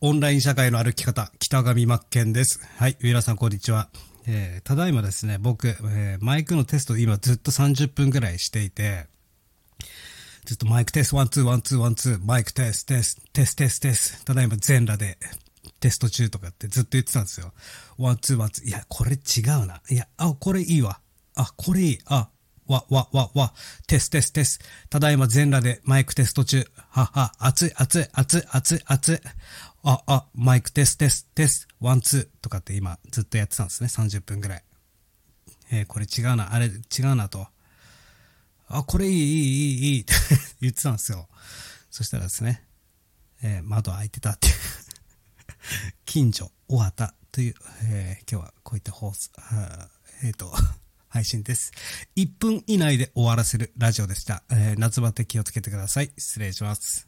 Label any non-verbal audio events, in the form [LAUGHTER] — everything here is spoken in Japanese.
オンライン社会の歩き方、北上真剣です。はい、皆さんこんにちは。えー、ただいまですね、僕、えー、マイクのテスト今ずっと30分ぐらいしていて、ずっとマイクテスト、ワンツー、ワンツー、ワンツー、マイクテスト、テスト、テスト、テスト、テスト、ただいま全裸でテスト中とかってずっと言ってたんですよ。ワンツー、ワンツー、いや、これ違うな。いや、あ、これいいわ。あ、これいい。あ、わ、わ、わ、わ、テステステス。ただいま全裸でマイクテスト中。はは、熱い、熱い、熱い、熱い、熱い。あ、あ、マイクテステステス、ワンツーとかって今ずっとやってたんですね。30分ぐらい。えー、これ違うな、あれ違うなと。あ、これいい、いい、いい、いいって [LAUGHS] 言ってたんですよ。そしたらですね、えー、窓開いてたっていう [LAUGHS] 近所、尾形という、えー、今日はこういった放送、えっ、ー、と、配信です。1分以内で終わらせるラジオでした。えー、夏バテ気をつけてください。失礼します。